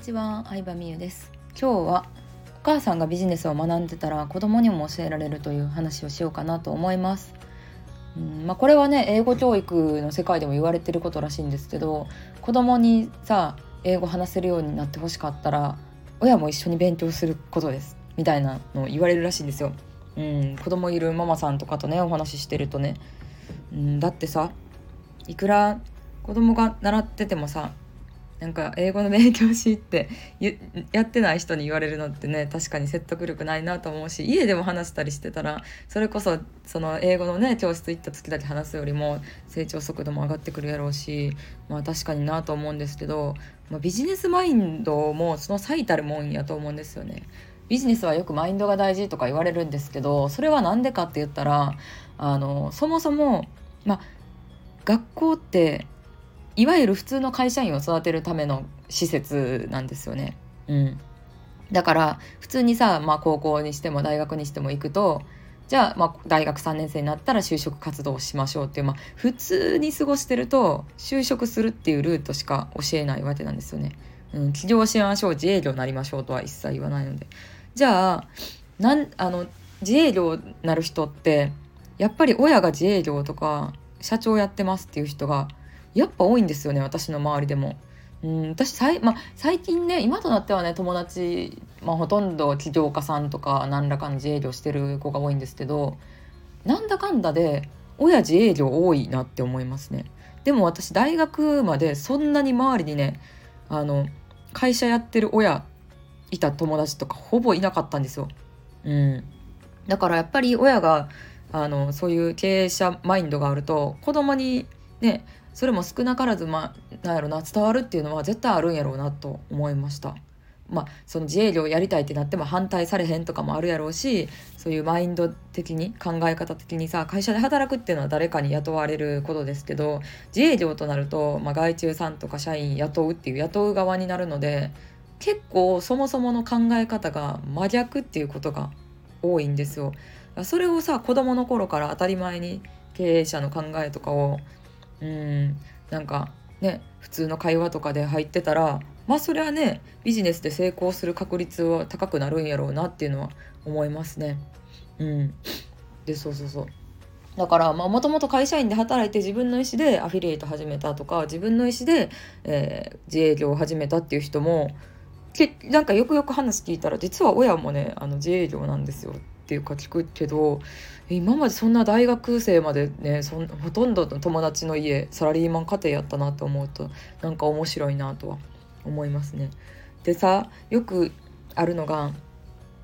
ちは、相葉美優です。今日はお母さんがビジネスを学んでたら子供にも教えられるという話をしようかなと思います。うんまあ、これはね英語教育の世界でも言われてることらしいんですけど子供にさ英語話せるようになってほしかったら親も一緒に勉強することです。みたいなのを言われるらしいんですよ。うん、子供いるママさんとかとねお話ししてるとね、うん、だってさいくら子供が習っててもさなんか英語の勉強しってやってない人に言われるのってね確かに説得力ないなと思うし家でも話したりしてたらそれこそその英語のね教室行った時だけ話すよりも成長速度も上がってくるやろうしまあ確かになと思うんですけど、まあ、ビジネスマインドもその最たるもんやと思うんですよね。ビジネスはよくマインドが大事とか言われるんですけどそれは何でかって言ったらあのそもそも、まあ、学校っていわゆる普通の会社員を育てるための施設なんですよね。うん、だから普通にさ、まあ、高校にしても大学にしても行くとじゃあ、まあ、大学3年生になったら就職活動をしましょうっていう、まあ、普通に過ごしてると就職するっていうルートしか教えないわけなんですよね。うん、起業しましょう自営業になりましょうとは一切言わないので。じゃあなんあの自営業なる人ってやっぱり親が自営業とか社長やってますっていう人がやっぱ多いんですよね私の周りでも。うん私さい、まあ、最近ね今となってはね友達、まあ、ほとんど起業家さんとか何らかの自営業してる子が多いんですけどなんだかんだで親自営業多いなって思いますね。でも私大学までそんなに周りにねあの会社やってる親いた友達とかほぼいなかったんですよ。うん、だからやっぱり親があのそういう経営者マインドがあると子供にねそれも少なからずまあなんやろな伝わるっていうのは絶対あるんやろうなと思いました。まあ、その自営業やりたいってなっても反対されへんとかもあるやろうしそういうマインド的に考え方的にさ会社で働くっていうのは誰かに雇われることですけど自営業となると、まあ、外注さんとか社員雇うっていう雇う側になるので結構そもそもの考え方が真逆っていうことが多いんですよ。それをさ子供の頃から当たり前に経営者の考えとかをうんなんかね普通の会話とかで入ってたらまあそれはねビジネスで成功する確率は高くなるんやろうなっていうのは思いますね。うん、でそうそうそう。だからもともと会社員で働いて自分の意思でアフィリエイト始めたとか自分の意思で、えー、自営業を始めたっていう人もけなんかよくよく話聞いたら実は親もねあの自営業なんですよっていうか聞くけど今までそんな大学生までねそんほとんどの友達の家サラリーマン家庭やったなと思うとなんか面白いなとは思いますね。でさよくあるのが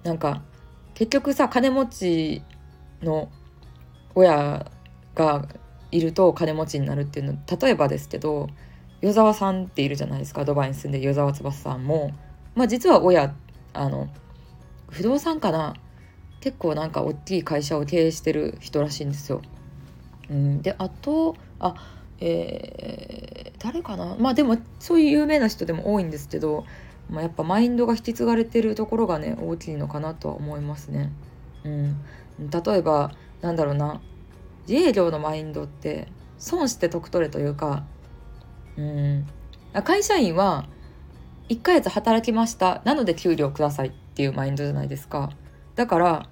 なんか結局さ金持ちの親がいると金持ちになるっていうの例えばですけど与沢さんっているじゃないですかドバイに住んで与沢翼さんもまあ実は親あの不動産かな結構なんか大きい会社を経営してる人らしいんですよ。うん、であとあえー、誰かな？まあでもそういう有名な人でも多いんですけど、まあ、やっぱマインドが引き継がれてるところがね大きいのかなとは思いますね。うん、例えばなんだろうな。自営業のマインドって損して得取れというか、うん、会社員は1ヶ月働きました。なので給料くださいっていうマインドじゃないですか。だから、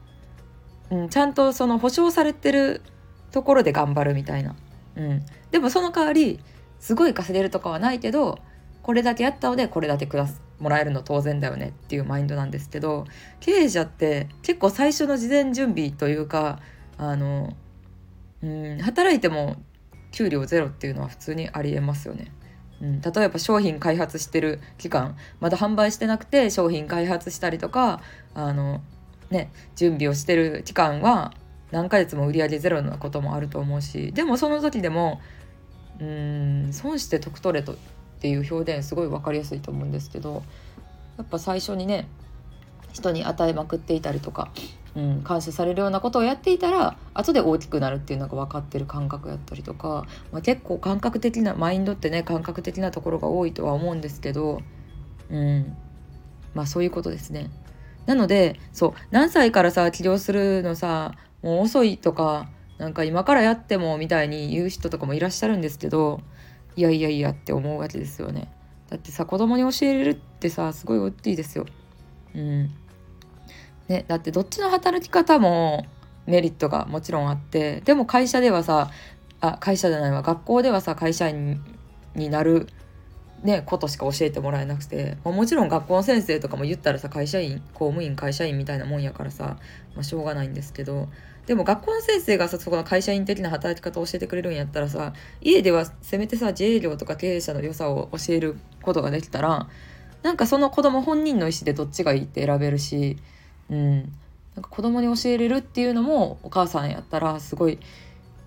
うん、ちゃんとその保証されてるところで頑張るみたいな、うん、でもその代わりすごい稼げるとかはないけどこれだけやったのでこれだけくだすもらえるの当然だよねっていうマインドなんですけど経営者って結構最初の事前準備というかあの、うん、働いても給料ゼロっていうのは普通にありえますよね。うん、例えば商品開発してる期間まだ販売してなくて商品開発したりとかあの、ね、準備をしてる期間は何ヶ月も売り上げゼロなこともあると思うしでもその時でもうん損して得取れとっていう表現すごい分かりやすいと思うんですけどやっぱ最初にね人に与えまくっていたりとかうん、感謝されるようなことをやっていたら後で大きくなるっていうのが分かってる感覚やったりとか、まあ、結構感覚的なマインドってね感覚的なところが多いとは思うんですけど、うん、まあそういうことですね。なのでそう何歳からさ起業するのさもう遅いとかなんか今からやってもみたいに言う人とかもいらっしゃるんですけどいやいやいやって思うわけですよね。だってさ子供に教えれるってさすごい大きいですよ。うんね、だってどっちの働き方もメリットがもちろんあってでも会社ではさあ会社じゃないわ学校ではさ会社員になる、ね、ことしか教えてもらえなくて、まあ、もちろん学校の先生とかも言ったらさ会社員公務員会社員みたいなもんやからさ、まあ、しょうがないんですけどでも学校の先生がさそこの会社員的な働き方を教えてくれるんやったらさ家ではせめてさ自営業とか経営者の良さを教えることができたらなんかその子供本人の意思でどっちがいいって選べるし、うん、なんか子供に教えれるっていうのもお母さんやったらすごい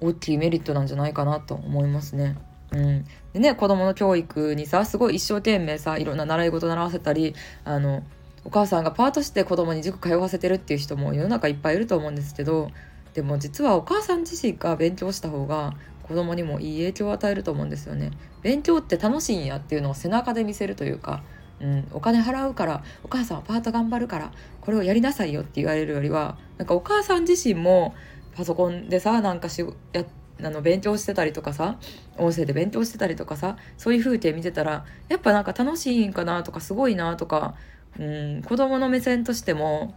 大きいメリットなんじゃないかなと思いますね。うん、でね子供の教育にさすごい一生懸命さいろんな習い事習わせたりあのお母さんがパートして子供に塾通わせてるっていう人も世の中いっぱいいると思うんですけどでも実はお母さん自身が勉強した方が子供にもいい影響を与えると思うんですよね。勉強って楽しいんやっていうのを背中で見せるというか、うん、お金払うからお母さんはパート頑張るからこれをやりなさいよって言われるよりはなんかお母さん自身もパソコンでさなんかしやあの勉強してたりとかさ音声で勉強してたりとかさそういう風景見てたらやっぱなんか楽しいんかなとかすごいなとか、うん、子供の目線としても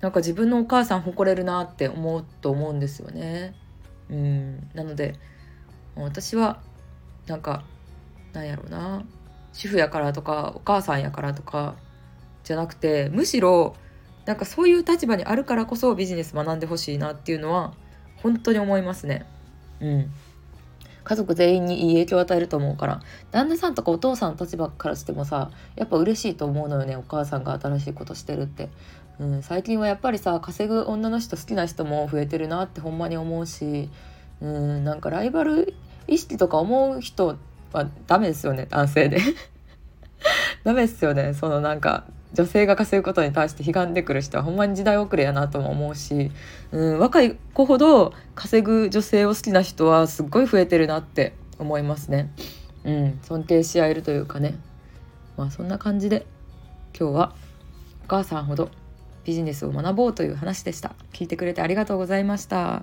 なんか自分のお母さん誇れるなって思うと思うんですよね。うん、なので私はなんかなんやろうな主婦やからとかお母さんやからとかじゃなくてむしろなんかそういう立場にあるからこそビジネス学んでほしいなっていうのは本当に思いますね。うん。家族全員にいい影響を与えると思うから。旦那さんとかお父さんの立場からしてもさやっぱ嬉しいと思うのよねお母さんが新しいことしてるって。うん、最近はやっぱりさ稼ぐ女の人好きな人も増えてるなってほんまに思うし、うん、なんかライバル意識とか思う人はダメですよね男性で。ダメですよねそのなんか女性が稼ぐことに対して悲願でくる人はほんまに時代遅れやなとも思うし、うん、若い子ほど稼ぐ女性を好きな人はすっごい増えてるなって思いますね。うん、尊敬し合えるというかねまあそんな感じで今日はお母さんほどビジネスを学ぼうという話でした。聞いてくれてありがとうございました。